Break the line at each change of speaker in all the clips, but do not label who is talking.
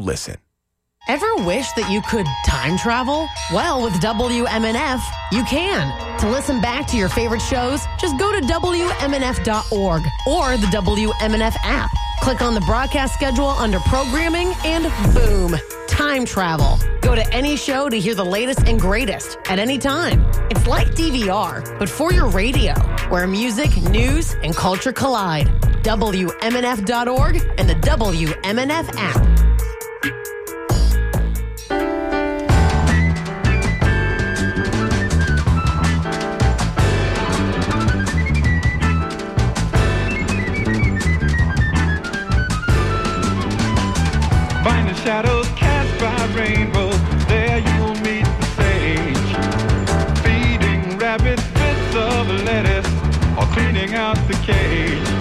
listen.
Ever wish that you could time travel? Well, with WMNF, you can. To listen back to your favorite shows, just go to WMNF.org or the WMNF app. Click on the broadcast schedule under programming and boom, time travel. Go to any show to hear the latest and greatest at any time. It's like DVR, but for your radio, where music, news, and culture collide. WMNF.org and the WMNF app.
Shadows cast by rainbows, there you'll meet the sage. Feeding rabbits bits of lettuce or cleaning out the cage.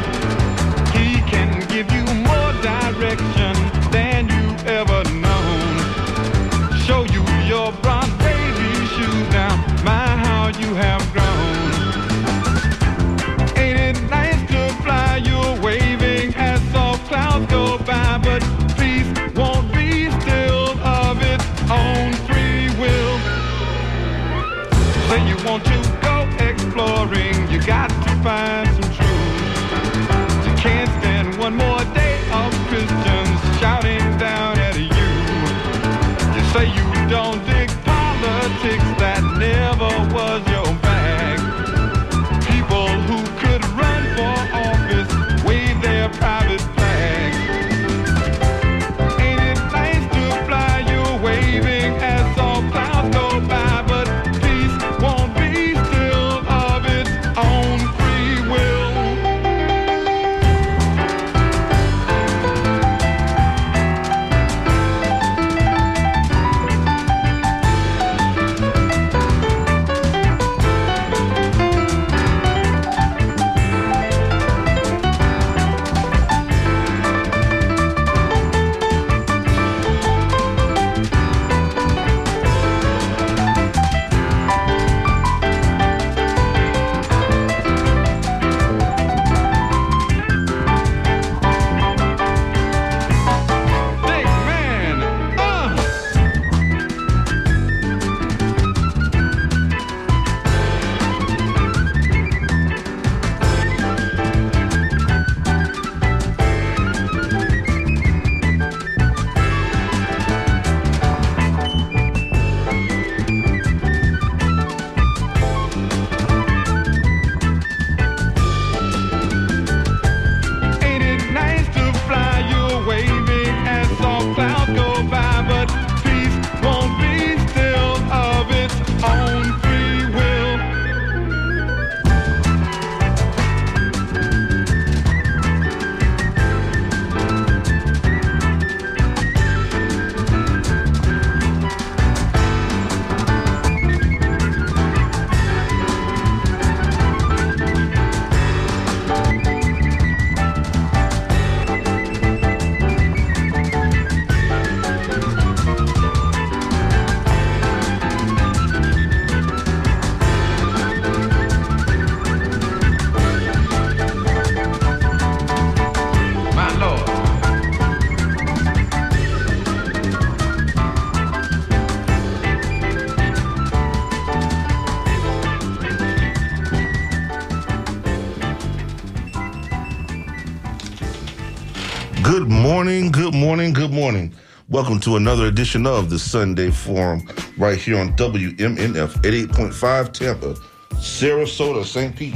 Morning, good morning, good morning. Welcome to another edition of the Sunday Forum right here on WMNF 88.5 Tampa, Sarasota, St. Pete.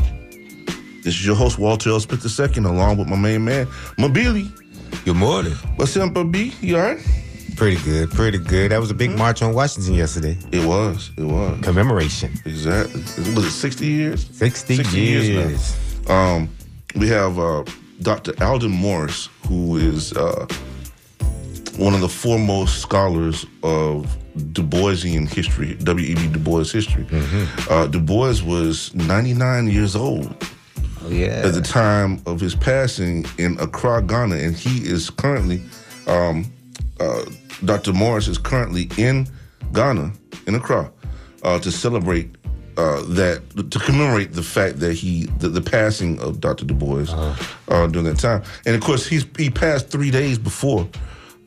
This is your host, Walter L. Smith II, along with my main man, Mabili.
Good morning.
What's up, Mabi? You all right?
Pretty good, pretty good. That was a big
Hmm?
march on Washington yesterday.
It was, it was.
Commemoration.
Exactly. Was it 60 years?
60,
60
years.
years Um, we have uh, Dr. Aldon Morris, who is uh, one of the foremost scholars of Du Boisian history, W.E.B. Du Bois history. Uh, du Bois was 99 years old
Oh, yeah.
at the time of his passing in Accra, Ghana, and he is currently, um, uh, Dr. Morris is currently in Ghana, in Accra, uh, to celebrate uh, that, to commemorate the fact that he, the, the passing of Dr. Du Bois uh during that time. And of course, he's he passed three days before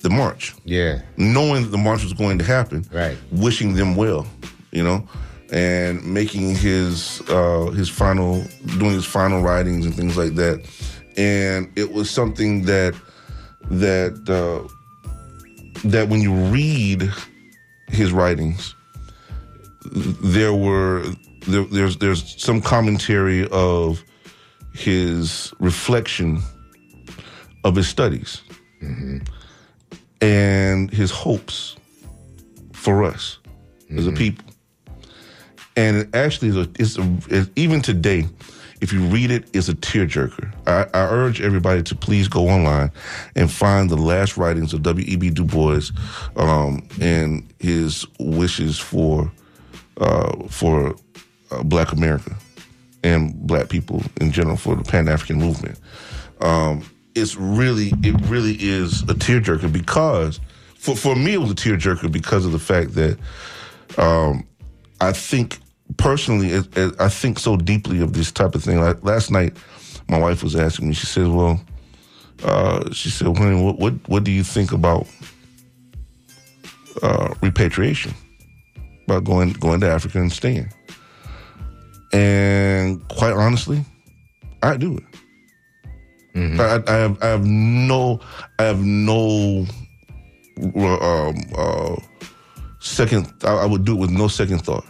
the march,
Yeah.
knowing that the march was going to happen,
Right.
wishing them well, you know, and making his uh, his final doing his final writings and things like that. And it was something that that uh, that when you read his writings, there were there, there's there's some commentary of his reflection of his studies and his hopes for us as a people. And it actually is a, it's a, even today, if you read it, it's a tearjerker. I, I urge everybody to please go online and find the last writings of W.E.B. Du Bois um, and his wishes for uh, for uh, Black America and Black people in general for the Pan African movement. Um, it's really, it really is a tearjerker because for for me it was a tearjerker because of the fact that um, I think personally, it, it, I think so deeply of this type of thing. Like last night, my wife was asking me. She said, "Well," uh, she said, "Honey, what what what do you think about uh, repatriation? About going going to Africa and staying?" And quite honestly, I do it. I, I have I have no I have no um, uh, second. I, I would do it with no second thought,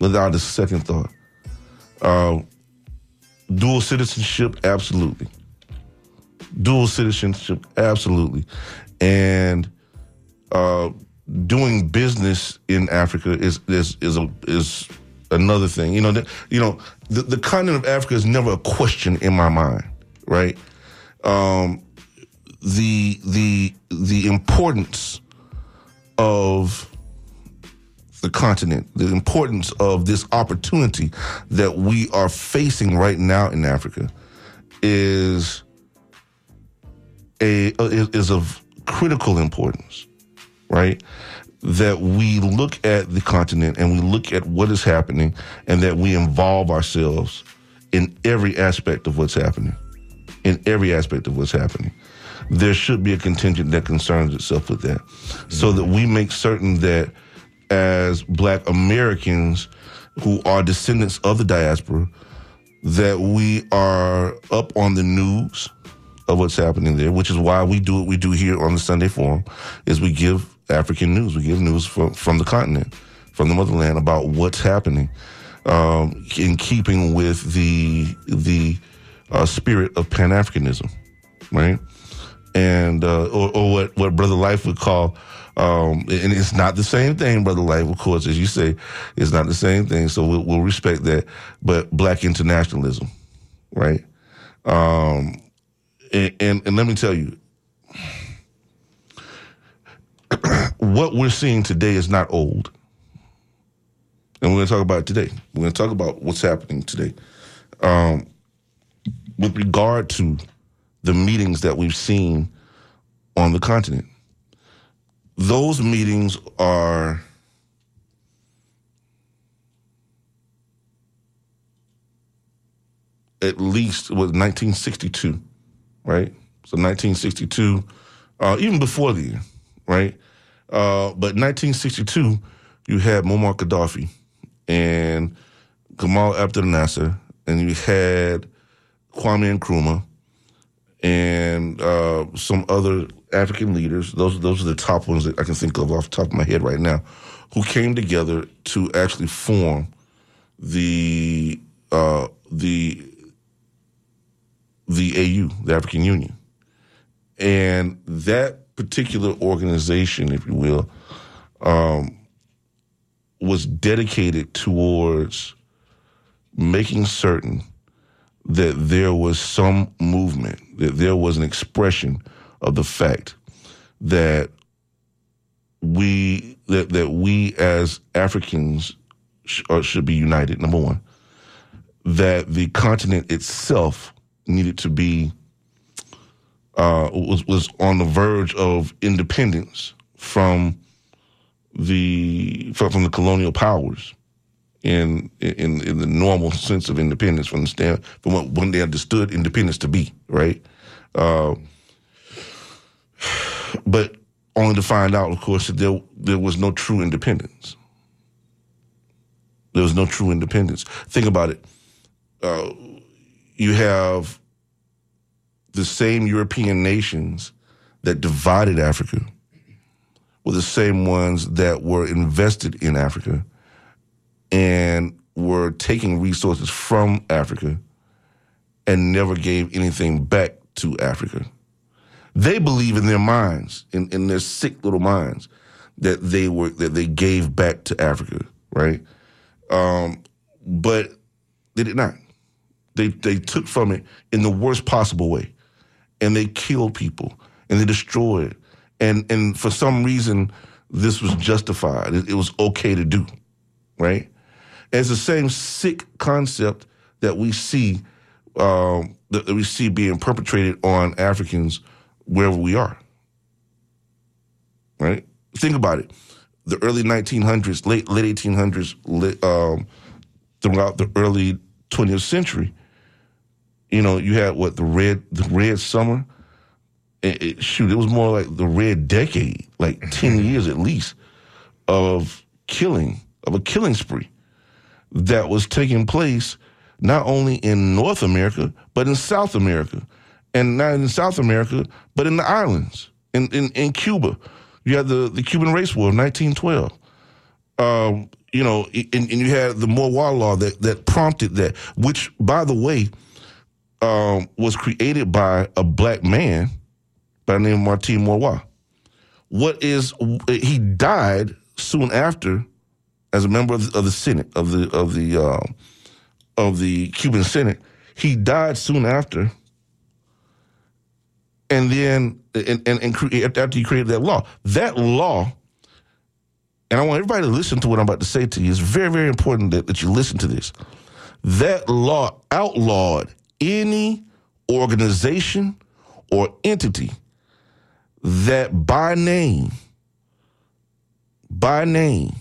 without a second thought. Uh, dual citizenship, absolutely. Dual citizenship, absolutely, and uh, doing business in Africa is is is a, is another thing. You know, the, you know, the, the continent of Africa is never a question in my mind, right? Um, the the the importance of the continent, the importance of this opportunity that we are facing right now in Africa is a is, of critical importance, right? That we look at the continent and we look at what is happening and that we involve ourselves in every aspect of what's happening. In every aspect of what's happening. There should be a contingent that concerns itself with that. So that we make certain that as black Americans who are descendants of the diaspora, that we are up on the news of what's happening there, which is why we do what we do here on the Sunday Forum, is we give African news. We give news from, from the continent, from the motherland about what's happening um, in keeping with the the uh, spirit of Pan Africanism, right? And uh, or, or what what Brother Life would call, um, and it's not the same thing, Brother Life, of course, as you say, it's not the same thing. So we'll, we'll respect that, but Black internationalism, right? Um, and, and and let me tell you, what we're seeing today is not old. And we're going to talk about it today. We're going to talk about what's happening today. Um, with regard to the meetings that we've seen on the continent, those meetings are at least was 1962, right? So 1962, uh, even before the year, right? Uh, but 1962, you had Muammar Gaddafi and Gamal Abdel Nasser, and you had Kwame Nkrumah and uh, some other African leaders. Those those are the top ones that I can think of off the top of my head right now, who came together to actually form the uh, the the AU, the African Union, and that particular organization, if you will, um, was dedicated towards making certain that there was some movement, that there was an expression of the fact that we that that we as Africans sh- uh, should be united. Number one, that the continent itself needed to be uh, was was on the verge of independence from the from, from the colonial powers in in in the normal sense of independence from the stand from what when they understood independence to be right. Uh, but only to find out, of course, that there there was no true independence. There was no true independence. Think about it. Uh, you have the same European nations that divided Africa were the same ones that were invested in Africa and were taking resources from Africa and never gave anything back to Africa. They believe in their minds, in, in their sick little minds, that they were that they gave back to Africa, right? Um, but they did not. They they took from it in the worst possible way, and they killed people and they destroyed. And and for some reason, this was justified. It, it was okay to do, right? And it's the same sick concept that we see um, that we see being perpetrated on Africans wherever we are. Right? Think about it. The early 1900s, late late 1800s, late, um, throughout the early 20th century, you know, you had what the red the red summer. It, it, shoot, it was more like the red decade, like 10 years at least of killing, of a killing spree that was taking place not only in North America, but in South America. And not in South America, but in the islands, in, in, in Cuba. You had the, the Cuban Race War of 1912. Um, you know, and, and, you had the Morúa Law that, that prompted that, which, by the way, um, was created by a black man by the name of Martin Morúa. What is, he died soon after as a member of the, of the Senate, of the, of the, uh, of the Cuban Senate. He died soon after and then and, and, and cre- after he created that law, that law, and I want everybody to listen to what I'm about to say to you. It's very, very important that, that you listen to this. That law outlawed any organization or entity that by name, by name,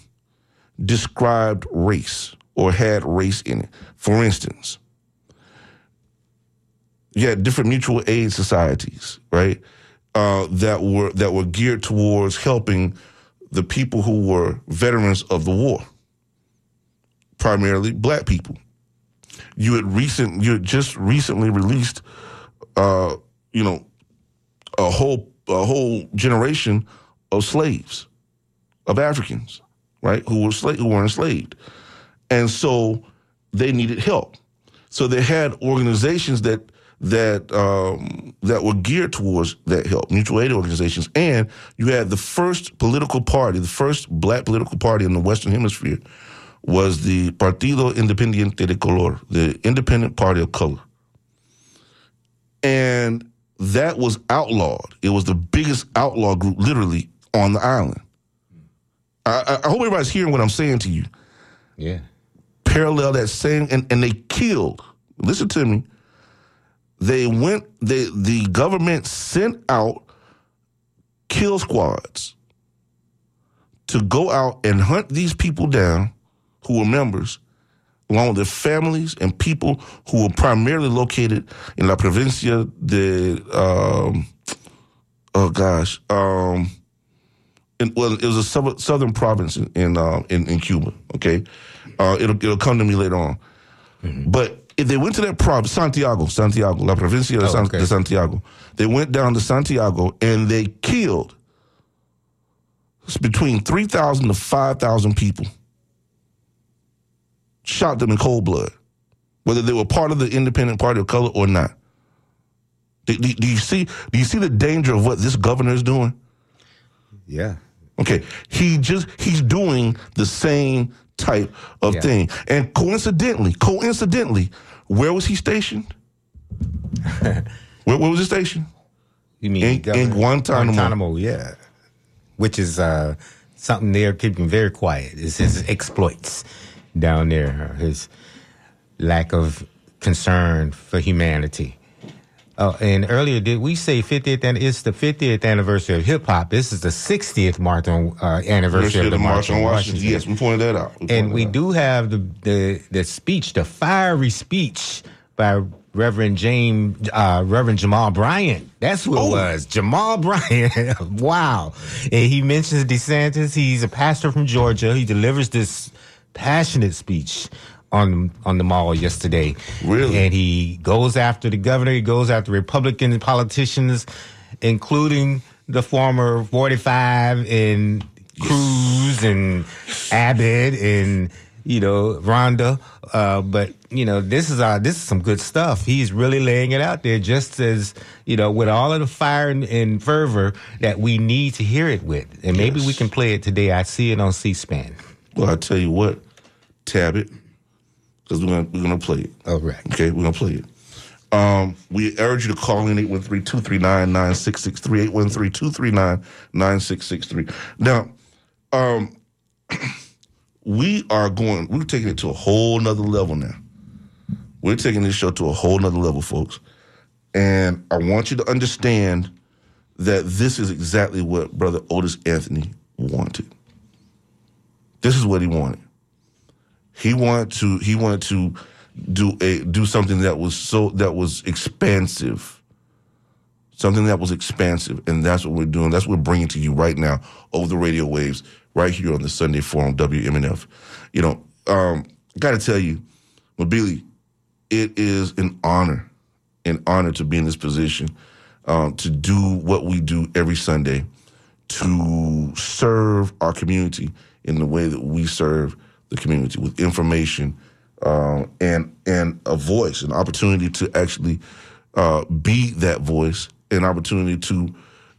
described race or had race in it. For instance, you had different mutual aid societies, right? Uh, that were that were geared towards helping the people who were veterans of the war, primarily black people. You had recent you had just recently released, uh, you know, a whole a whole generation of slaves, of Africans, right, who were who were enslaved, and so they needed help. So they had organizations that that um, that were geared towards that help, mutual aid organizations, and you had the first political party, the first black political party in the Western Hemisphere, was the Partido Independiente de Color, the Independent Party of Color, and that was outlawed. It was the biggest outlaw group, literally, on the island. I, I hope everybody's hearing what I'm saying to you.
Yeah.
Parallel that same, and, and they killed. Listen to me they went they the government sent out kill squads to go out and hunt these people down who were members along with their families and people who were primarily located in la provincia de um, oh gosh um, in, well it was a sub- southern province in in, uh, in, in Cuba okay uh, it'll it'll come to me later on mm-hmm. but if they went to that province, Santiago, Santiago, La Provincia de, oh, okay. de Santiago, they went down to Santiago and they killed between 3,000 to 5,000 people. Shot them in cold blood, whether they were part of the independent party of color or not. Do, do, do you see? Do you see the danger of what this governor is doing?
Yeah.
Okay, he just he's doing the same type of yeah. thing. And coincidentally, coincidentally, where was he stationed? where, where, was he stationed?
You mean
in, in Guantanamo?
Guantanamo, yeah. Which is uh, something they're keeping very quiet. His exploits down there, his lack of concern for humanity. Uh, and earlier, did we say 50th? And it's the 50th anniversary of hip hop. This is the 60th March on, uh, anniversary of the March on Washington.
Washington. Yes, we pointed that out. We
and we that do have the, the the speech, the fiery speech by Reverend James, uh, Reverend Jamal Bryant. That's who
Oh.
it was. Jamal Bryant. wow. And he mentions DeSantis. He's a pastor from Georgia. He delivers this passionate speech on on the mall yesterday.
Really?
And he goes after the governor. He goes after Republican politicians, including the former 45 and Cruz and Abbott and you know Rhonda. Uh, but you know this is uh, this is some good stuff. He's really laying it out there, just as you know, with all of the fire and, and fervor that we need to hear it with. And maybe we can play it today. I see it on C-SPAN.
Well, I tell you what, tab it because we're gonna we're gonna play it.
All right.
Okay, we're gonna play it. Um, we urge you to call in 813-239-9663, 813-239-9663. Now, um, we are going, we're taking it to a whole nother level now. We're taking this show to a whole nother level, folks. And I want you to understand that this is exactly what Brother Otis Anthony wanted. This is what he wanted. He wanted to he wanted to do a do something that was so that was expansive. Something that was expansive, and that's what we're doing. That's what we're bringing to you right now over the radio waves, right here on the Sunday Forum WMNF. You know, um, got to tell you, Mabili, it is an honor, an honor to be in this position, um, to do what we do every Sunday, to serve our community in the way that we serve the community with information uh, and and a voice, an opportunity to actually uh, be that voice, an opportunity to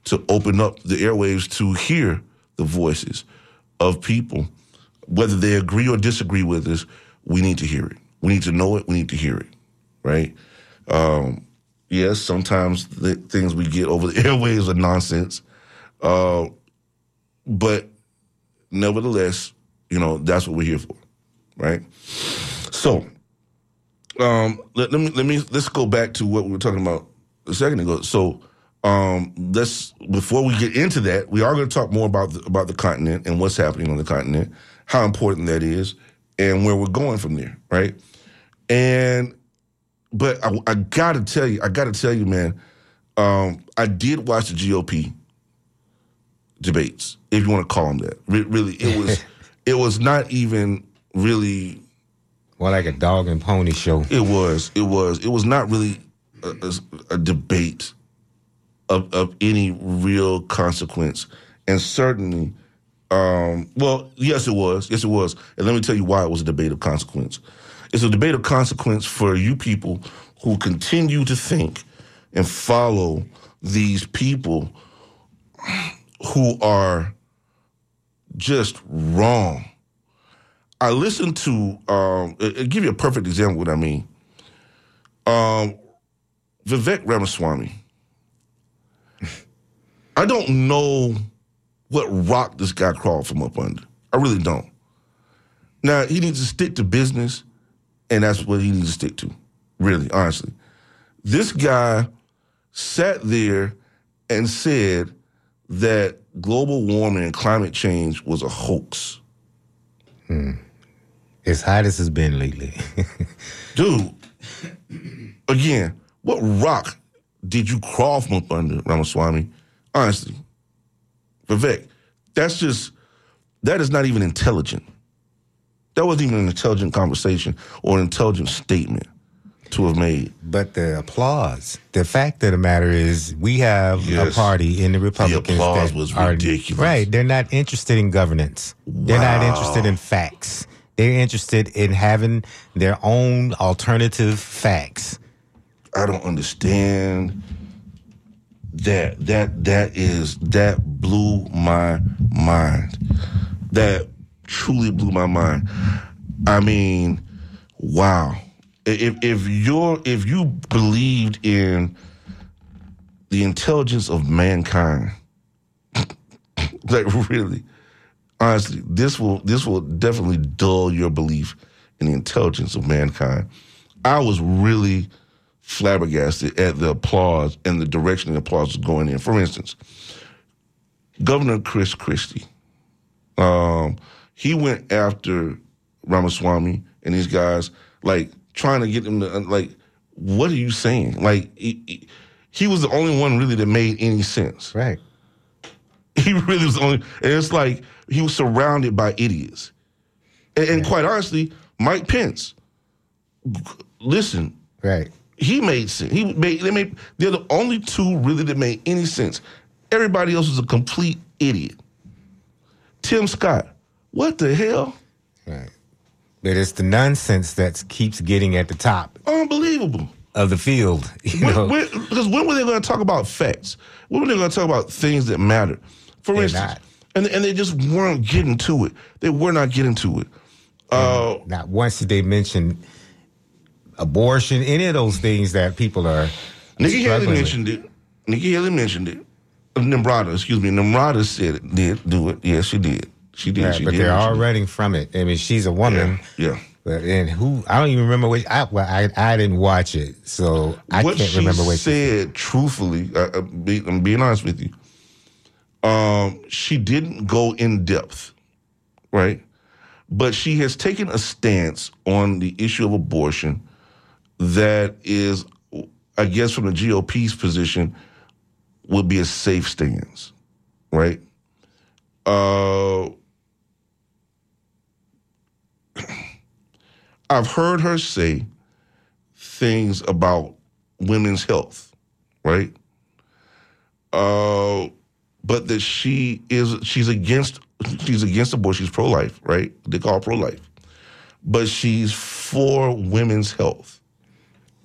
to open up the airwaves to hear the voices of people, whether they agree or disagree with us. We need to hear it. We need to know it. We need to hear it. Right. Um, yes, sometimes the things we get over the airwaves are nonsense, uh, but nevertheless, you know that's what we're here for, right? So, um, let, let me let me let's go back to what we were talking about a second ago. So, um, let's before we get into that, we are going to talk more about the, about the continent and what's happening on the continent, how important that is, and where we're going from there, right? And but I, I got to tell you, I got to tell you, man, um, I did watch the GOP debates, if you want to call them that. Re- really, it was it was not even really
More like a dog and pony show.
it was. It was. It was not really a, a, a debate of of any real consequence, and certainly, um, well, yes, it was. Yes, it was. And let me tell you why it was a debate of consequence. It's a debate of consequence for you people who continue to think and follow these people who are just wrong. I listened to um I'll give you a perfect example what I mean. Um Vivek Ramaswamy. I don't know what rock this guy crawled from up under. I really don't. Now he needs to stick to business, and that's what he needs to stick to. Really, honestly. This guy sat there and said that global warming and climate change was a hoax. Hmm.
As hot as it's been lately.
Dude, again, what rock did you crawl from up under, Ramaswamy? Honestly, Vivek, that's just, that is not even intelligent. That wasn't even an intelligent conversation or an intelligent statement to have made.
But the applause, the fact of the matter is, we have
Yes.
a party in the Republicans.
applause
that
was
are-
ridiculous.
Right. They're not interested in governance. They're not interested in facts. They're interested in having their own alternative facts.
I don't understand that that that is that blew my mind. That truly blew my mind. I mean, wow. If if you're if you believed in the intelligence of mankind, like really, honestly, this will this will definitely dull your belief in the intelligence of mankind. I was really flabbergasted at the applause and the direction the applause was going in. For instance, Governor Chris Christie, um, he went after Ramaswamy and these guys, like trying to get him to uh, like what are you saying? Like he, he- he was the only one really that made any sense.
Right.
He really was the only, and it's like he was surrounded by idiots. And, and quite honestly, Mike Pence, listen,
Right.
he made sense. He made they made they're the only two really that made any sense. Everybody else was a complete idiot. Tim Scott, what the hell?
Right. But it's the nonsense that keeps getting at the top
Unbelievable.
of the field.
When, when, because when were they going to talk about facts? When were they going to talk about things that matter? For
They're
instance,
not.
and and they just weren't getting to it. They were not getting to it. Uh,
not once did they mention abortion, any of those things that people are.
Nikki Haley
struggling with.
mentioned it. Nikki Haley mentioned it. Nimrata, excuse me. Nimrata said it. Did do it? Yes, she did. She did.
Right,
she
but
did.
they're all running from it. I mean, she's a woman.
Yeah.
But and who I don't even remember which I well, I, I didn't watch it, so I
what
can't remember what she
said. Truthfully, uh, uh, be, I'm being honest with you. Um, she didn't go in depth, right? But she has taken a stance on the issue of abortion that is, I guess, from the GOP's position, would be a safe stance, right? Uh, I've heard her say things about women's health, right? Uh, but that she is she's against she's against abortion. She's pro life, right? They call pro life, but she's for women's health.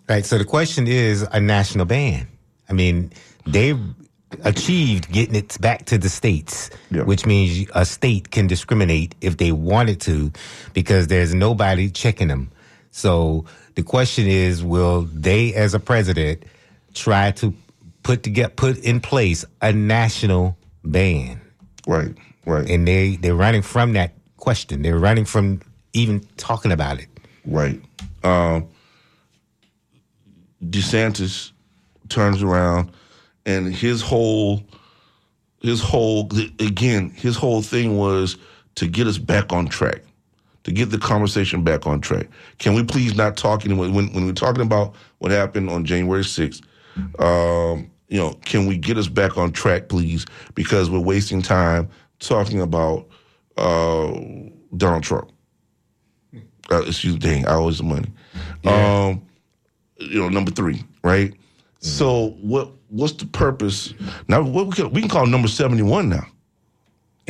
Right. So the question is a national ban. I mean, they've achieved getting it back to the states,
Yeah.
which means a state can discriminate if they wanted to because there's nobody checking them. So the question is, will they, as a president, try to put to get put in place a national ban?
Right, right,
And they they're running from that question. They're running from even talking about it.
right. Um, DeSantis turns around, and his whole his whole again his whole thing was to get us back on track to get the conversation back on track. Can we please not talk anymore? When, when we're talking about what happened on january 6th um, you know can we get us back on track please? Because we're wasting time talking about uh, donald trump. Uh, excuse me dang i always the money. Um, you know number three right so what what's the purpose now what we can, we can call number 71 now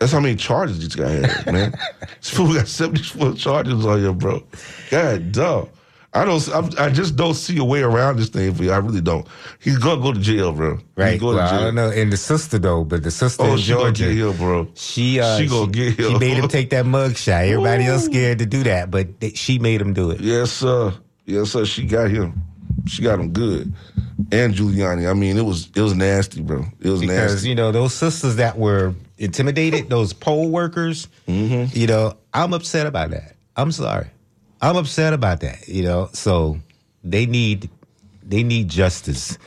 that's how many charges this guy had, man. This fool got 74 charges on you, bro. God, dog. I don't. I'm, I just don't see a way around this thing for you. I really don't. He's gonna go to jail, bro. He's
Right.
going
Well,
to
I don't know. And the sister though, but the sister
Oh,
in
she gonna
Georgia,
get him, bro.
she uh,
She gonna get him.
She made him take that mug shot. Everybody else scared to do that, but th- she made him do it.
Yes, sir. Yes, sir. She got him. She got him good. And Giuliani. I mean, it was it was nasty, bro. It was
Because
nasty.
you know those sisters that were intimidated, those poll workers.
Mm-hmm.
You know, I'm upset about that. I'm sorry. I'm upset about that. You know, so they need they need justice.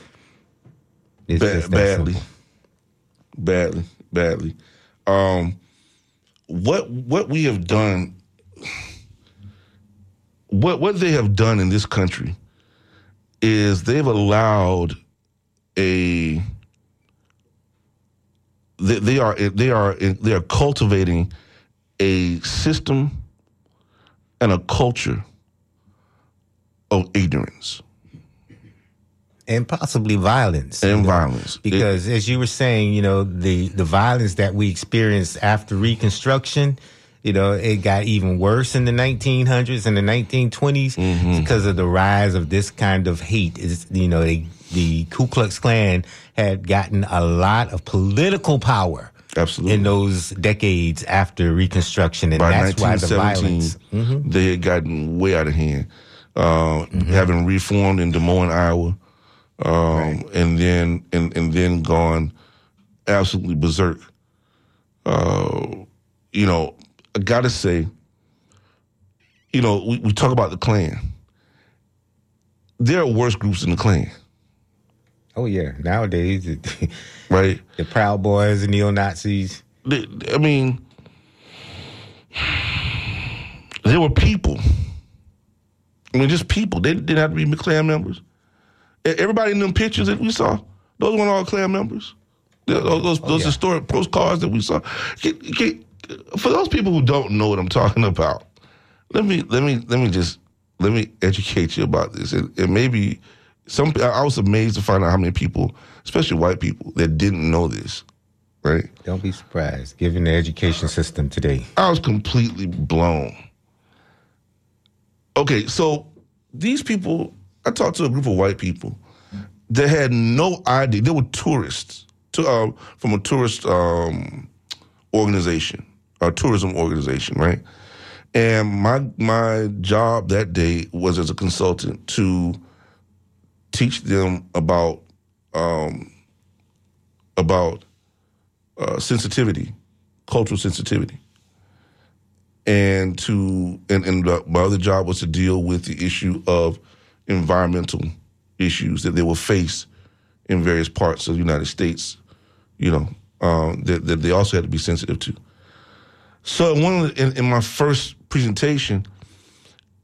It's
Ba-
just
badly,
simple.
badly, badly. Um, what what we have done, what what they have done in this country, is they've allowed a they, they are they are they are cultivating a system and a culture of ignorance
and possibly violence
and
you know?
violence.
because as you were saying, you know, the the violence that we experienced after Reconstruction, you know, it got even worse in the 1900s and the 1920s
Mm-hmm.
because of the rise of this kind of hate. Is you know, they, the Ku Klux Klan had gotten a lot of political power.
Absolutely.
In those decades after Reconstruction, and
by
that's why the
1917,
violence.
they had gotten way out of hand. Uh, Having reformed in Des Moines, Iowa, um, and then and, and then gone absolutely berserk. Uh, you know, I gotta say, you know, we, we talk about the Klan. There are worse groups than the Klan,
Oh yeah, nowadays
right?
the Proud Boys the neo Nazis.
I mean, there were people I mean, just people. They didn't have to be Klan members. Everybody in them pictures that we saw, those weren't all Klan members. Those those, oh, those
yeah.
historic postcards that we saw. Can- can- for those people who don't know what I'm talking about, let me let me let me just let me educate you about this. And, and maybe some I was amazed to find out how many people, especially white people, that didn't know this. Right?
Don't be surprised, given the education system today.
I was completely blown. Okay, so these people, I talked to a group of white people that had no idea. They were tourists to, um, from a tourist um, organization, a tourism organization, right? And my my job that day was as a consultant to teach them about um, about uh, sensitivity, cultural sensitivity and to and, and my other job was to deal with the issue of environmental issues that they will face in various parts of the United States, you know, um, that, that they also had to be sensitive to. So one in, in my first presentation,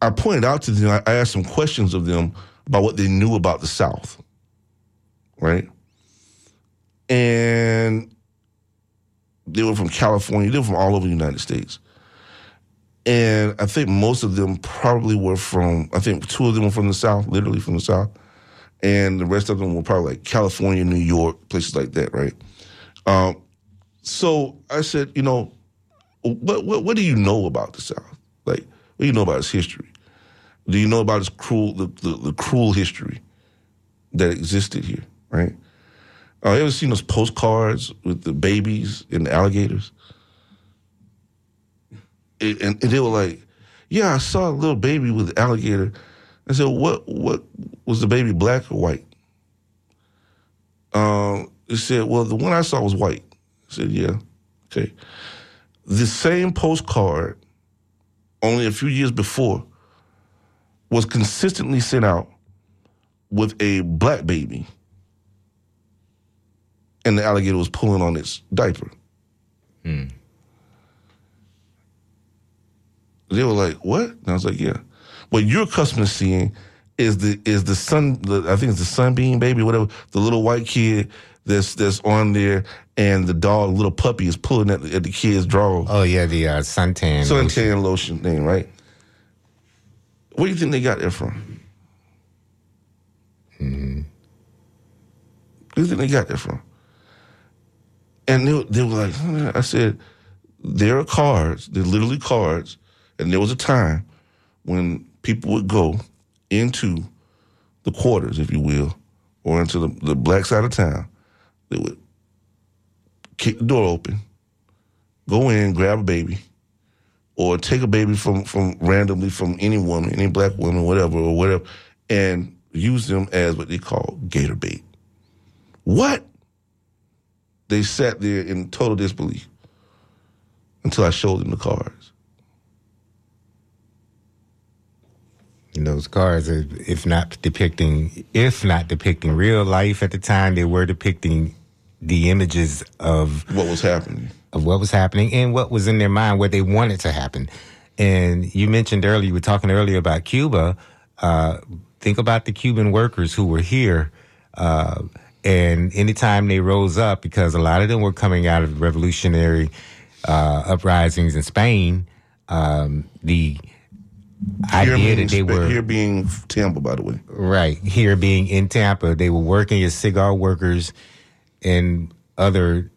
I pointed out to them, I, I asked some questions of them about what they knew about the South, right? And they were from California, they were from all over the United States and I think most of them probably were from. I think two of them were from the South, literally from the South, and the rest of them were probably like California, New York, places like that, right? Um, so I said, you know, what, what what do you know about the South? Like, what do you know about its history? Do you know about its cruel the, the, the cruel history that existed here, right? Uh, you ever seen those postcards with the babies and the alligators? and, and they were like, "Yeah, I saw a little baby with an alligator." I said, "What? What was the baby black or white?" Um, they said, "Well, the one I saw was white." I said, "Yeah, okay." The same postcard, only a few years before, was consistently sent out with a black baby, and the alligator was pulling on its diaper. Hmm. They were like, "What?" And I was like, "Yeah." What you're accustomed to seeing is the is the sun. The, I think it's the sunbeam baby, whatever. The little white kid that's that's on there, and the dog, little puppy, is pulling at the, at the kid's drawers.
Oh yeah, the uh, suntan. lotion.
Suntan lotion thing, right? Where do you think they got that from?
Mm-hmm.
Where do you think they got that from? And they, they were like, "Huh?" I said, there are cards, they're literally cards, and there was a time when people would go into the quarters, if you will, or into the, the black side of town. They would kick the door open, go in, grab a baby, or take a baby from from randomly from any woman, any black woman, whatever, or whatever, and use them as what they call gator bait. What? They sat there in total disbelief until I showed them the cards.
And those cards, if not depicting, if not depicting real life at the time, they were depicting the images of
What was happening?
of what was happening and what was in their mind, what they wanted to happen. And you mentioned earlier, you were talking earlier about Cuba. Uh, think about the Cuban workers who were here. Uh, and anytime they rose up, because a lot of them were coming out of revolutionary uh, uprisings in Spain, um, the idea that they were
here being Tampa, by the way.
Right. Here being in Tampa, they were working as cigar workers in other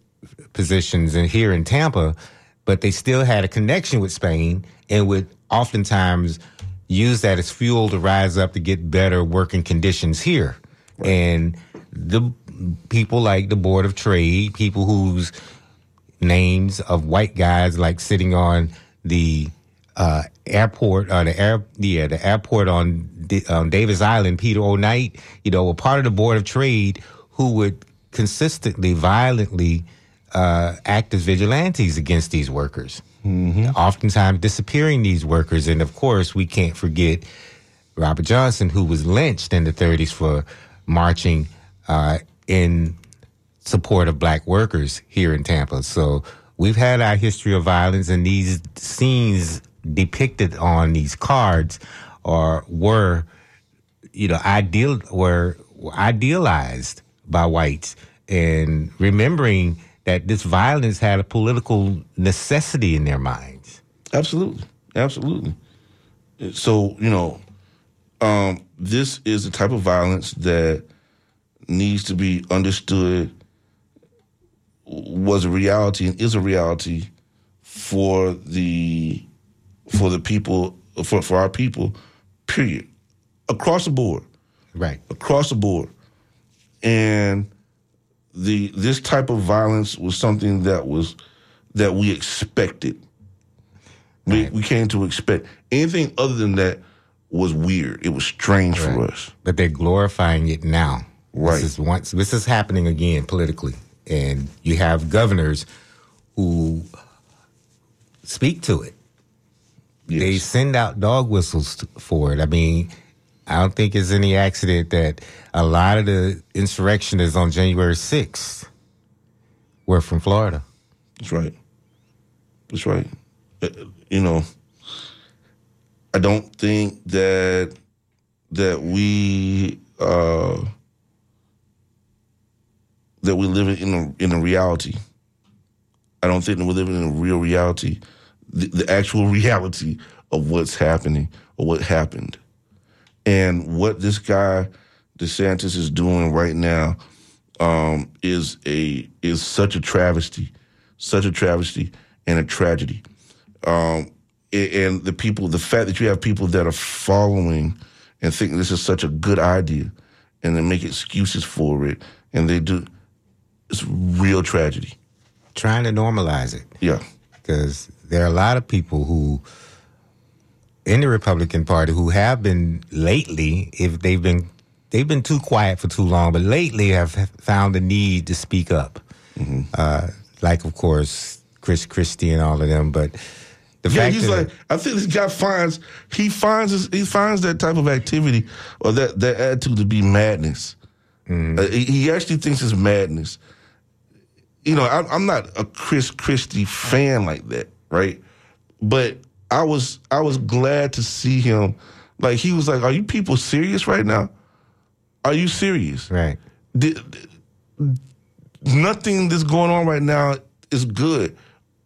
positions and here in Tampa, but they still had a connection with Spain and would oftentimes use that as fuel to rise up to get better working conditions here. And the people like the Board of Trade, people whose names of white guys like sitting on the uh, airport, uh, the air, yeah, the airport on D- um, Davis Island, Peter O. Knight, you know, were part of the Board of Trade who would consistently, violently uh, act as vigilantes against these workers, oftentimes disappearing these workers. And of course, we can't forget Robert Johnson, who was lynched in the 30s for marching uh, in support of black workers here in Tampa. So we've had our history of violence, and these scenes depicted on these cards or were, you know, ideal were idealized by whites, and remembering that this violence had a political necessity in their minds.
Absolutely, absolutely. So you know, um, this is the type of violence that needs to be understood was a reality and is a reality for the for the people for for our people period across the board
Right.
across the board and the this type of violence was something that was that we expected we,
Right.
we came to expect anything other than that was weird it was strange for us
But they're glorifying it now.
Right.
This is once this is happening again politically. And you have governors who speak to it. They send out dog whistles for it. I mean, I don't think it's any accident that a lot of the insurrectionists on January 6th were from Florida.
That's right. That's right. Uh, You know, I don't think that that we uh, that we live in a in a reality. I don't think that we're living in a real reality, the, the actual reality of what's happening or what happened, and what this guy DeSantis is doing right now um, is a is such a travesty, such a travesty and a tragedy. Um, and the people, the fact that you have people that are following and think this is such a good idea, and they make excuses for it, and they do, it's real tragedy.
Trying to normalize it.
Yeah,
because there are a lot of people who in the Republican Party who have been lately, if they've been they've been too quiet for too long, but lately have found the need to speak up. Uh, like, of course, Chris Christie and all of them, but the
yeah.
fact
He's
that
like, I think this guy finds he finds his, he finds that type of activity or that that attitude to be madness. Uh, he, he actually thinks it's madness. You know, I, I'm not a Chris Christie fan like that, right? But I was I was glad to see him. Like he was like, "Are you people serious right now? Are you serious?
right,
Did- nothing that's going on right now is good.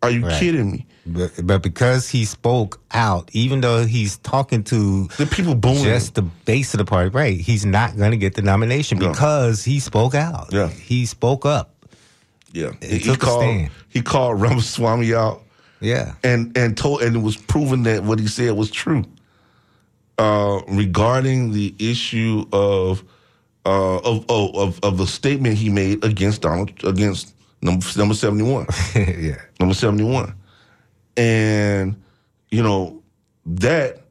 Are you
Right.
kidding me?
but, but because he spoke out, even though he's talking to
The people booing.
just the base of the party, right? He's not going to get the nomination
No.
because he spoke out.
Yeah.
he spoke up.
Yeah,
He
he, called. He called Ramaswamy out
Yeah,
and and told and it was proven that what he said was true. Uh, regarding the issue of uh, of, oh, of of the statement he made against Donald against number number seventy one.
yeah.
number 71. And, you know, that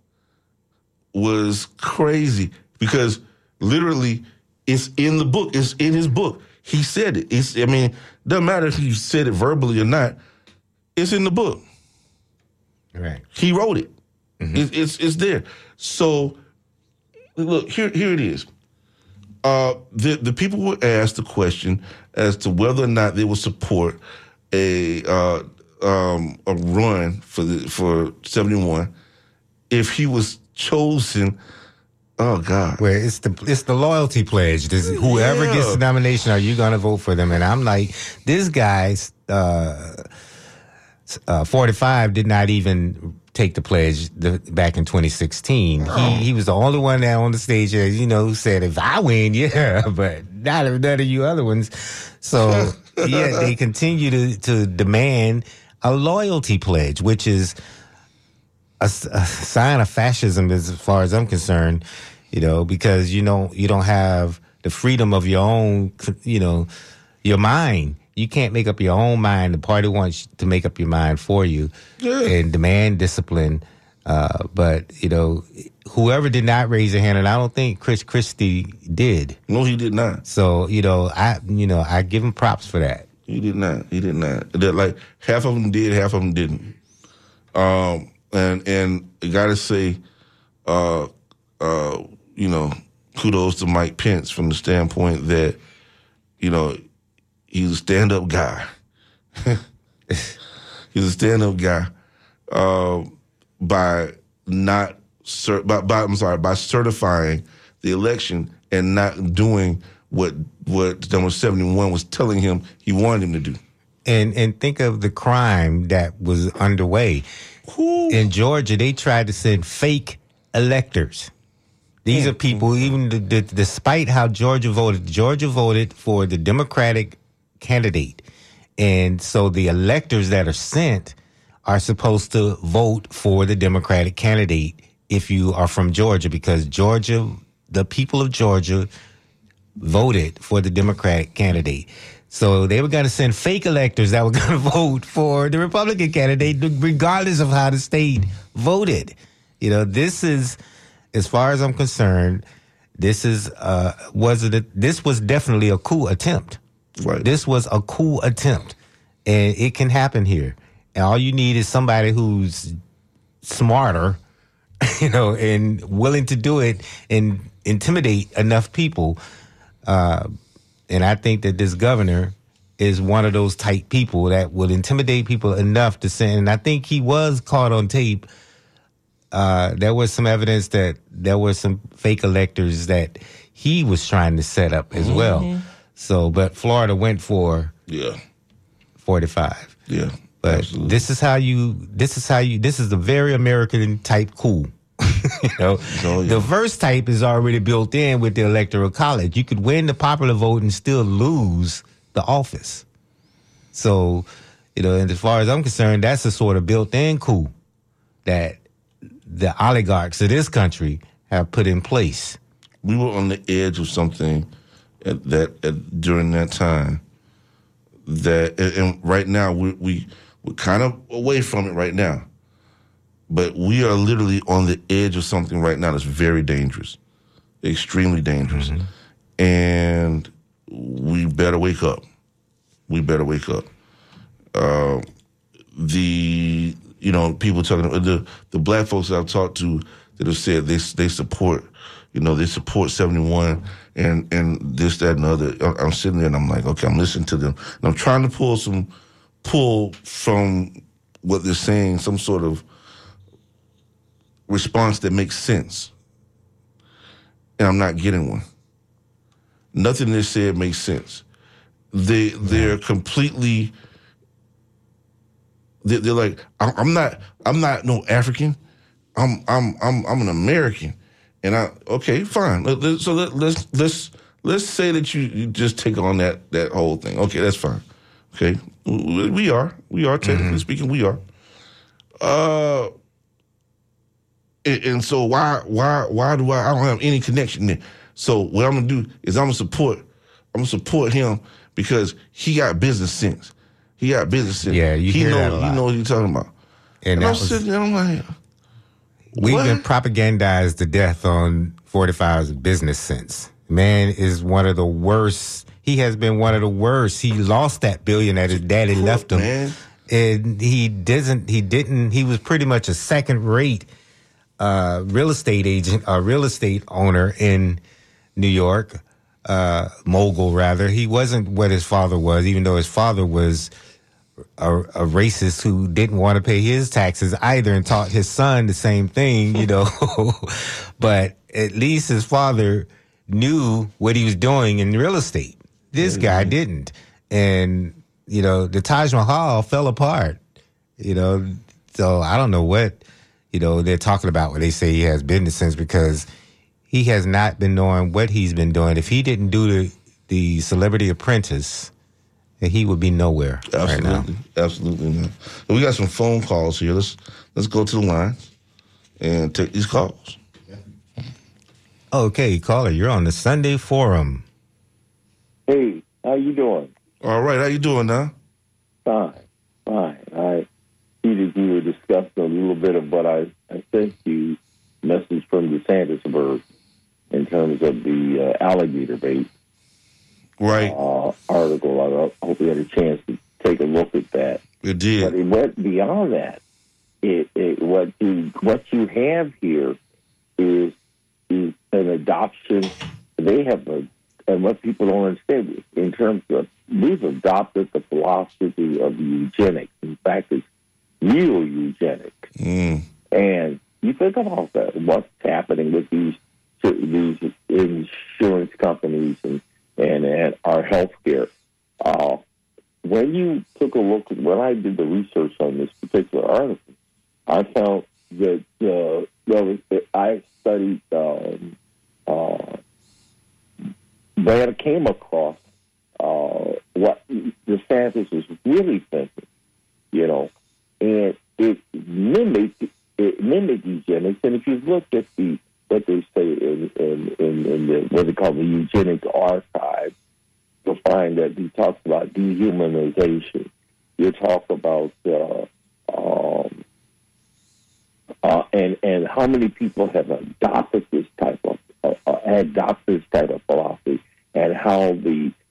was crazy because literally it's in the book. It's in his book. He said it. It's, I mean, doesn't matter if he said it verbally or not. It's in the book.
Right.
He wrote it. It's, it's it's there. So look here here it is. Uh, the the people were asked the question as to whether or not they would support a uh, um, a run for the for seventy one if he was chosen. Oh God!
Where it's the it's the loyalty pledge. This, whoever
Yeah.
gets the nomination, are you going to vote for them? And I'm like, this guy's uh, uh, 45 did not even take the pledge the, back in 2016. He he was the only one that on the stage you know who said, if I win, yeah, but not if none of you other ones. So yeah, they continue to to demand a loyalty pledge, which is a sign of fascism as far as I'm concerned, you know, because you know you don't have the freedom of your own, you know, your mind. You can't make up your own mind. The party wants to make up your mind for you
Yeah.
and demand discipline. Uh, but you know, whoever did not raise their hand, and I don't think Chris Christie did.
No, he did not.
So you know, I you know I give him props for that.
He did not. He did not. That like half of them did, half of them didn't. Um, and and I gotta say, uh, uh, you know, kudos to Mike Pence from the standpoint that, you know, he's a stand up guy. he's a stand up guy uh, by not by, by I'm sorry by certifying the election and not doing what what number seventy one was telling him he wanted him to do.
And and think of the crime that was underway in Georgia. They tried to send fake electors. These are people, even the, the, despite how Georgia voted, Georgia voted for the Democratic candidate, and so the electors that are sent are supposed to vote for the Democratic candidate if you are from Georgia, because Georgia, the people of Georgia, voted for the Democratic candidate. So they were going to send fake electors that were going to vote for the Republican candidate, regardless of how the state voted. You know, this is, as far as I'm concerned, this is uh, was it? A, this was definitely a coup attempt.
Right.
This was a cool attempt, and it can happen here. And all you need is somebody who's smarter, you know, and willing to do it and intimidate enough people. Uh, and I think that this governor is one of those type people that will intimidate people enough to send. And I think he was caught on tape. Uh, there was some evidence that there were some fake electors that he was trying to set up as well. So, but Florida went for
Yeah.
45.
Yeah.
But
absolutely.
this is how you. This is how you. This is the very American type cool. you know,
Oh, yeah.
the first type is already built in with the electoral college. You could win the popular vote and still lose the office. So, you know, and as far as I'm concerned, that's a sort of built-in coup that the oligarchs of this country have put in place.
we were on the edge of something at that at, during that time. That and, right now we we we're kind of away from it right now, but we are literally on the edge of something right now that's very dangerous, extremely dangerous, and we better wake up. We better wake up. Uh, the you know people talking the the black folks that I've talked to that have said they they support you know they support seventy one and and this that and the other. I'm sitting there and I'm like okay I'm listening to them and I'm trying to pull some pull from what they're saying some sort of response that makes sense and I'm not getting one. Nothing they said makes sense. They they're completely they- they're like I'm not I'm not no African. I'm I'm I'm I'm an American, and I okay fine. Let- So let, let's let's let's say that you, you just take on that that whole thing. Okay, that's fine. Okay, we are we are technically speaking we are. Uh, and, and so why why why do I I don't have any connection there? So what I'm gonna do is I'm gonna support I'm gonna support him because he got business sense. He got business sense.
Yeah, you
he
hear
know
that a
he
lot.
know what you're talking about.
And,
And, I'm
was,
sitting there, I'm like,
We've
What?
been propagandized to death on 45's business sense. Man is one of the worst. He has been one of the worst. He lost that billion that his daddy left him.
man.
And he doesn't, he didn't, he was pretty much a second rate uh, real estate agent, a real estate owner in New York, uh, mogul rather. He wasn't what his father was, even though his father was a, a racist who didn't want to pay his taxes either and taught his son the same thing, you know. but at least his father knew what he was doing in real estate. This guy mm-hmm. didn't. And, you know, the Taj Mahal fell apart, you know. So I don't know what, you know, they're talking about when they say he has business sense because he has not been knowing what he's been doing. If he didn't do the, the Celebrity Apprentice, he would be nowhere right now.
Absolutely, absolutely not. We got some phone calls here. Let's let's go to the lines and take these calls.
Okay, caller, you're on the Sunday Forum.
Hey, how you doing?
All right, how you doing now?
Fine, fine. I see that you were discussing a little bit of what I, I sent you, message from the Sandusburg in terms of the uh, alligator bait
right.
uh, article. I hope you had a chance to take a look at that.
It did.
But it went beyond that. It, it, what you what you have here is, is an adoption. They have a, and what people don't understand in terms of we've adopted the philosophy of eugenics. In fact, it's real eugenic.
Mm.
And you think about that, what's happening with these these insurance companies and and at our healthcare. Uh, when you took a look, at when I did the research on this particular article, I found that uh, I studied. Um, uh, that I came across uh, what the scientists was really thinking, you know, and it mimicked it mimicked eugenics. And if you look at the what they say in in, in, in the what they call the eugenic archive, you'll find that he talks about dehumanization. You talk about uh, um, uh, and and how many people have adopted this type of uh, uh adopted this type of philosophy, and how the the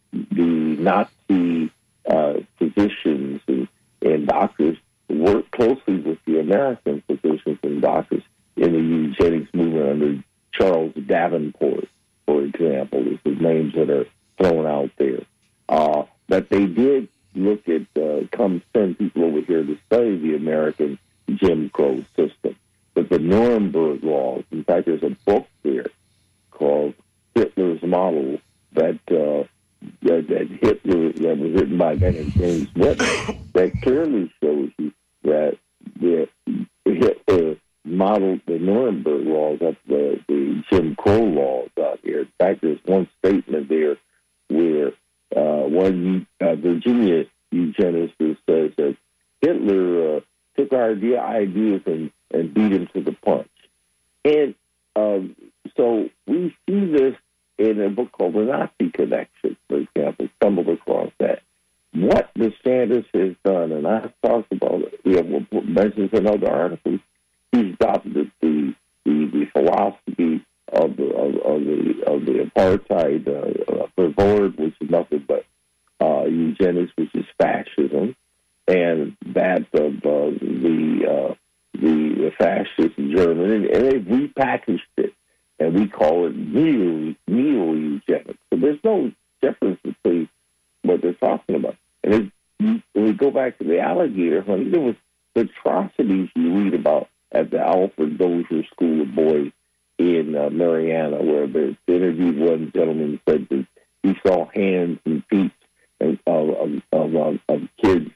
go back to the alligator honey, there was the atrocities you read about at the Alfred Dozier School of Boys in uh, Marianna, where they interviewed one gentleman who said that he saw hands and feet of, of, of, of, of kids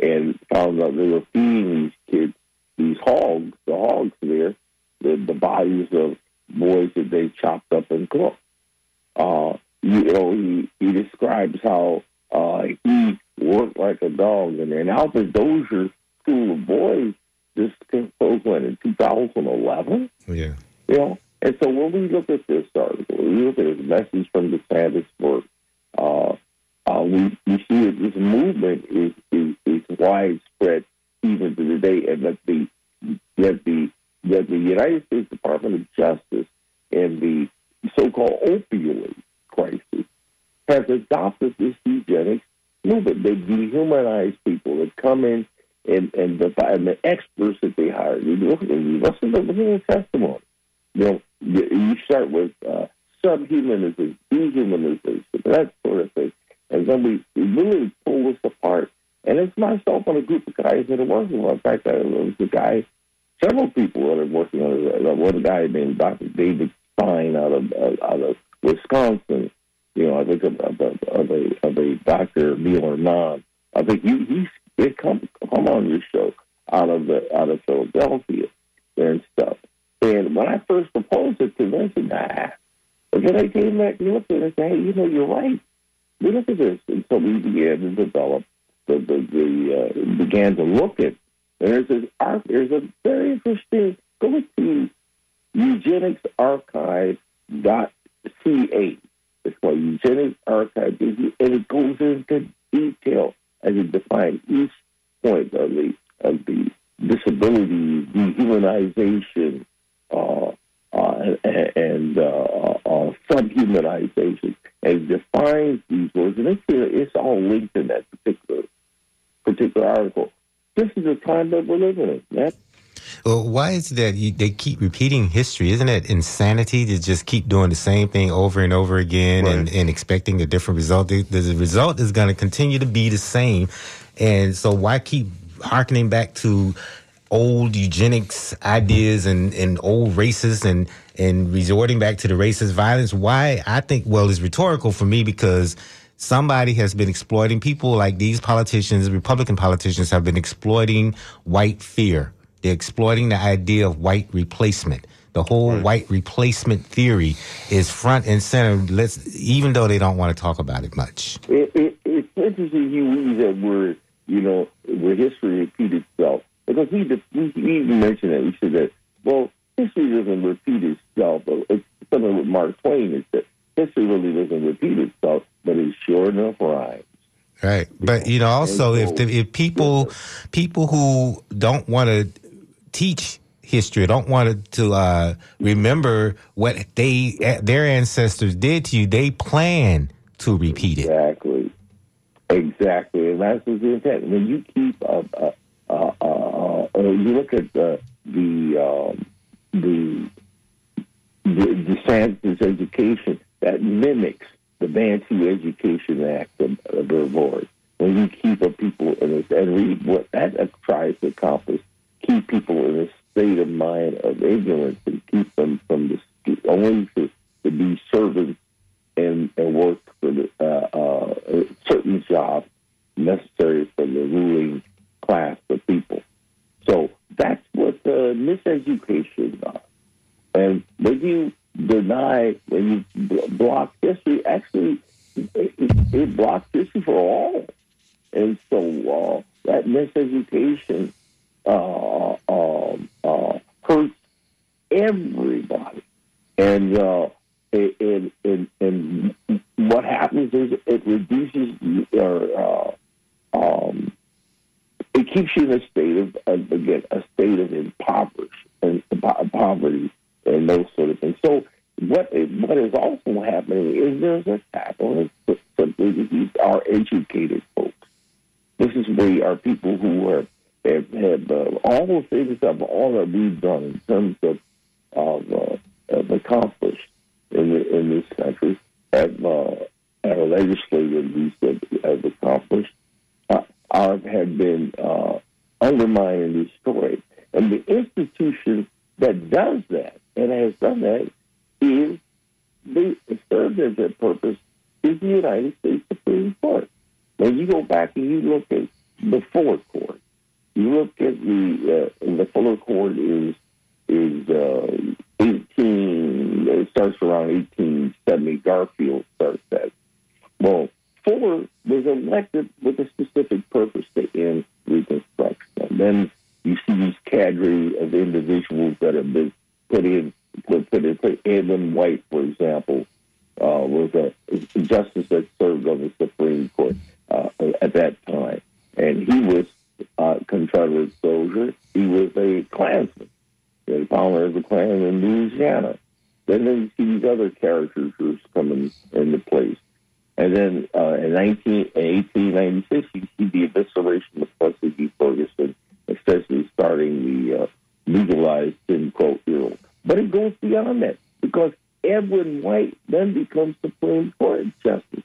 and found out they were feeding these kids these hogs, the hogs there, the, the bodies of boys that they chopped up and cooked. Uh, you know, he, he describes how worked like a dog. And Alfred Dozier School back and looked at it and say, hey, you know, you're right. We look at this. And so we began to develop the, the, the uh, began to look at there's a, there's a very interesting, go to eugenicsarchive.ca. It's called Eugenics Archive, and it goes into detail as it defines each point of the of the disability, dehumanization, uh, uh, and uh, uh, subhumanization, and defines these words. And it's, it's all linked in that particular particular article this is the time that we're living in. Yeah.
Well, why is it that you, they keep repeating history? Isn't it insanity to just keep doing the same thing over and over again right. and, and expecting a different result? The, the result is going to continue to be the same. And so why keep harkening back to old eugenics ideas and, and old races and, and resorting back to the racist violence? Why? I think, well, it's rhetorical for me because somebody has been exploiting people like these politicians, Republican politicians have been exploiting white fear. They're exploiting the idea of white replacement. The whole
Right.
white replacement theory is front and center. Let's, even though they don't want to talk about it much.
It, it, it's interesting you use that word, you know, where history repeats itself. Because we, we, we even mentioned that. We said that, well, history doesn't repeat itself. But It's something with Mark Twain is that history really doesn't repeat itself, but it sure enough rhymes.
Right, but you know, also if the, if people people who don't want to teach history, don't want to uh, remember what they their ancestors did to you, they plan to repeat it.
Exactly. Exactly. And that's what's the intent. When you keep, a, uh, uh, uh, you look at the, the, um, the, the DeSantis education that mimics the Bantu Education Act of, of the board. When you keep a people in this, and read what that tries to accomplish, keep people in a state of mind of ignorance and keep them from the only to, to be servants and, and work for the, uh, uh, certain jobs necessary for the ruling class of people. So that's what the miseducation are. And when you deny, when you bl- block history, actually, it, it blocks history for all. And so uh, that miseducation uh, um, uh, hurts everybody. And uh, it, it, and what happens is it reduces your, uh, um, it keeps you in a state of, again, a state of impoverished and poverty and those sort of things. So what is, what is also happening is there's a attack on these are educated folks. This is where our people who are have, have uh, all those things of all that we've done in terms of of, uh, of accomplished in the, in this country have uh, our legislators have, have accomplished uh, are, have been uh, undermined and destroyed. And the institution that does that and has done that is the serves as that purpose is the United States Supreme Court. When you go back and you look at the Fuller Court, you look at the uh, the Fuller Court is is uh, eighteen. It starts around eighteen seventy. Garfield starts that. Well, Fuller was elected with a specific purpose to end Reconstruction. And then you see these cadre of individuals that have been put in. Put, put in. Put Edwin White, for example, uh, was a justice that served on the Supreme Court uh, at that time, and he was a Confederate soldier. He was a Klansman. They found a Klan in Louisiana. Then you see these other characters coming into place. And then uh, in 19, 1896, you see the evisceration of Plessy v. Ferguson, essentially starting the uh, legalized Jim Crow era. But it goes beyond that because Edwin White then becomes Supreme Court Justice.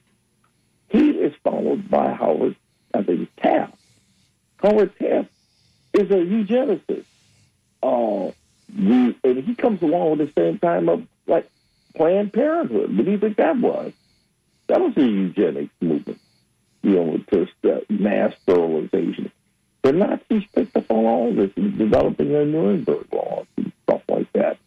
He is followed by Howard, I think, Taft. Howard Taft is a eugenicist. Uh, the, and he comes along at the same time of like Planned Parenthood. What do you think that was? That was a eugenics movement, you know, just uh, mass sterilization. The Nazis picked up on all this and developing their Nuremberg laws and stuff like that.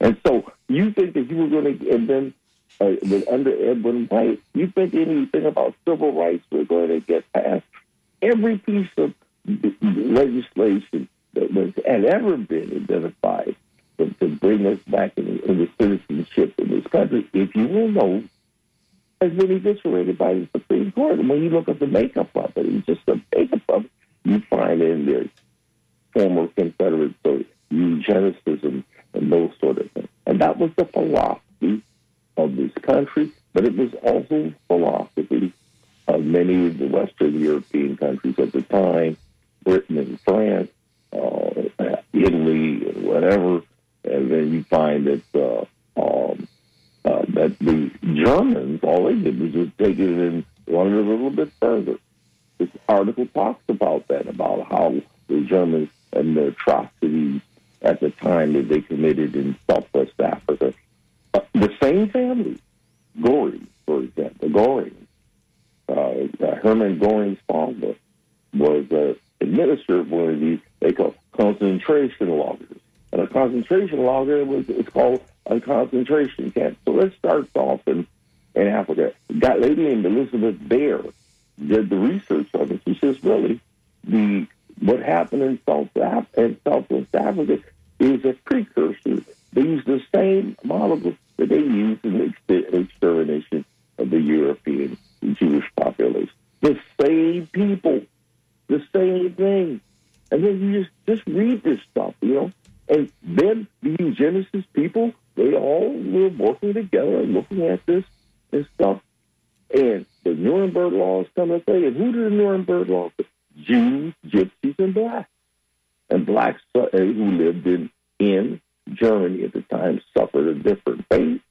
And so you think that you were going to, and then uh, under Edwin White, you think anything about civil rights were going to get passed? Every piece of legislation that was had ever been identified to, to bring us back in, in citizenship in this country, if you will know, has been eviscerated by the Supreme Court. And when you look at the makeup of it, it's just the makeup of it, you find in there former Confederate so eugenicism and those sort of things. And that was the philosophy of this country, but it was also philosophy of many of the Western European countries at the time, Britain and France, uh, Italy, and whatever. And then you find that uh, um, uh, that the Germans, all they did was just take it and run it a little bit further. This article talks about that, about how the Germans and the atrocities at the time that they committed in Southwest Africa. Uh, the same family, Goring, for example, Goring, uh, Herman Goring's father was uh, administered one of these they call concentration lagers. And a concentration lager was it's called a concentration camp. So let's start off in, in Africa. Got lady named Elizabeth Baer did the research on it. She says really the what happened in South Af- in Southwest Africa is a precursor. They use the same model that they used in the ex- extermination of the European Jewish population. The same people, the same thing. And then you just, just read this stuff, you know. And then the eugenicist people, they all were working together and looking at and stuff. And the Nuremberg laws come into play. And who did the Nuremberg laws? Jews, gypsies, and blacks. And blacks uh, who lived in, in Germany at the time suffered a different fate.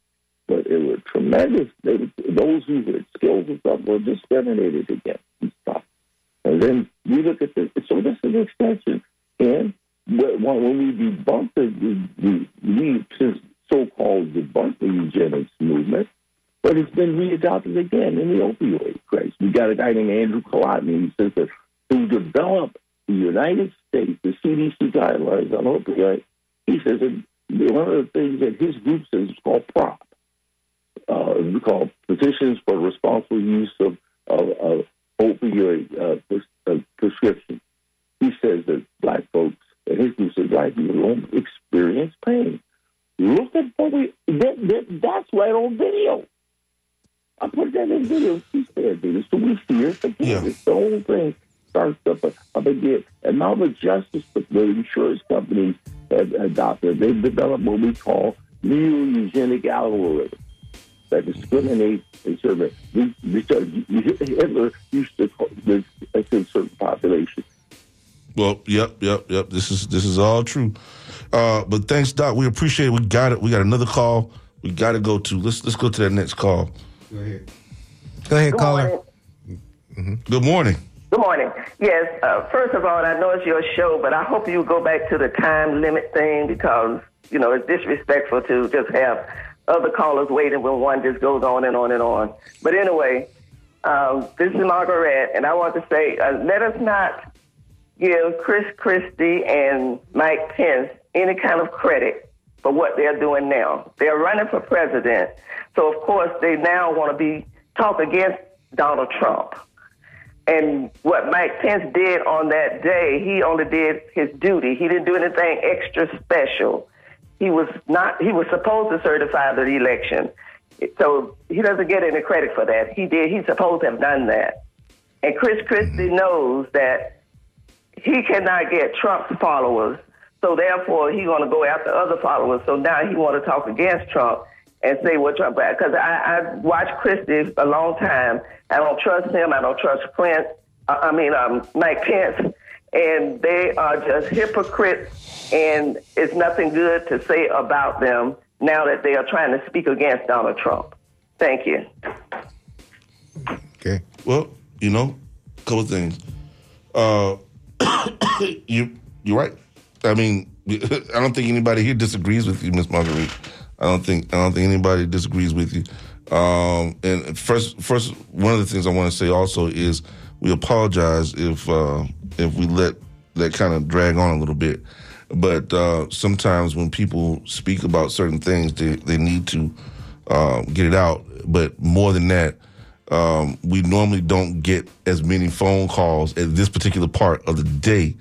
But it was tremendous. They, those who had skills and stuff were discriminated against and stuff. And then we look at this. So this is an extension. And when we debunk the, the, the so-called debunk the eugenics movement, but it's been readopted again in the opioid crisis. We got a guy named Andrew Kolodny. He says that to develop the United States, the CDC guidelines on opioid, he says that one of the things that his group says is called PROP, uh, called Physicians for Responsible Use of, of, of Opioid uh, pres- uh, Prescription. He says that black folks, and his group says black people don't experience pain. Look at what we, that, that, that's right on video. I put that in video. She said, dude. So we it again.
Yeah.
It's the whole thing starts up, up again. And now the justice, the insurance companies have adopted, they've developed what we call neo-eugenic algorithms that discriminate and survey. Hitler used to call this a certain population.
Well, yep, yep, yep. This is this is all true. Uh, but thanks, Doc. We appreciate it. We got it. We got another call. We got to go to. Let's let's go to that next call.
Go ahead. Go ahead,
Good
caller.
morning.
Good morning.
Good morning. Yes, uh, first of all, I know it's your show, but I hope you go back to the time limit thing because, you know, it's disrespectful to just have other callers waiting when one just goes on and on and on. But anyway, um, this is Margaret, and I want to say uh, let us not give Chris Christie and Mike Pence any kind of credit for what they're doing now. They're running for president, so of course they now want to be talk against Donald Trump. And what Mike Pence did on that day, he only did his duty. He didn't do anything extra special. He was not. He was supposed to certify the election, so he doesn't get any credit for that. He did. He's supposed to have done that. And Chris Christie knows that he cannot get Trump's followers, so therefore he's going to go after other followers. So now he want to talk against Trump and say what Trump because I, I watched Christie a long time. I don't trust him. I don't trust Prince. I I mean, um, Mike Pence, and they are just hypocrites, and it's nothing good to say about them now that they are trying to speak against Donald Trump. Thank you.
Okay.
Well, you know, a couple things. Uh, you you're right. I mean, I don't think anybody here disagrees with you, Miss Marguerite. I don't think I don't think anybody disagrees with you. Um, and first, first, one of the things I want to say also is we apologize if uh, if we let that kind of drag on a little bit. But uh, sometimes when people speak about certain things, they they need to uh, get it out. But more than that, um, we normally don't get as many phone calls at this particular part of the day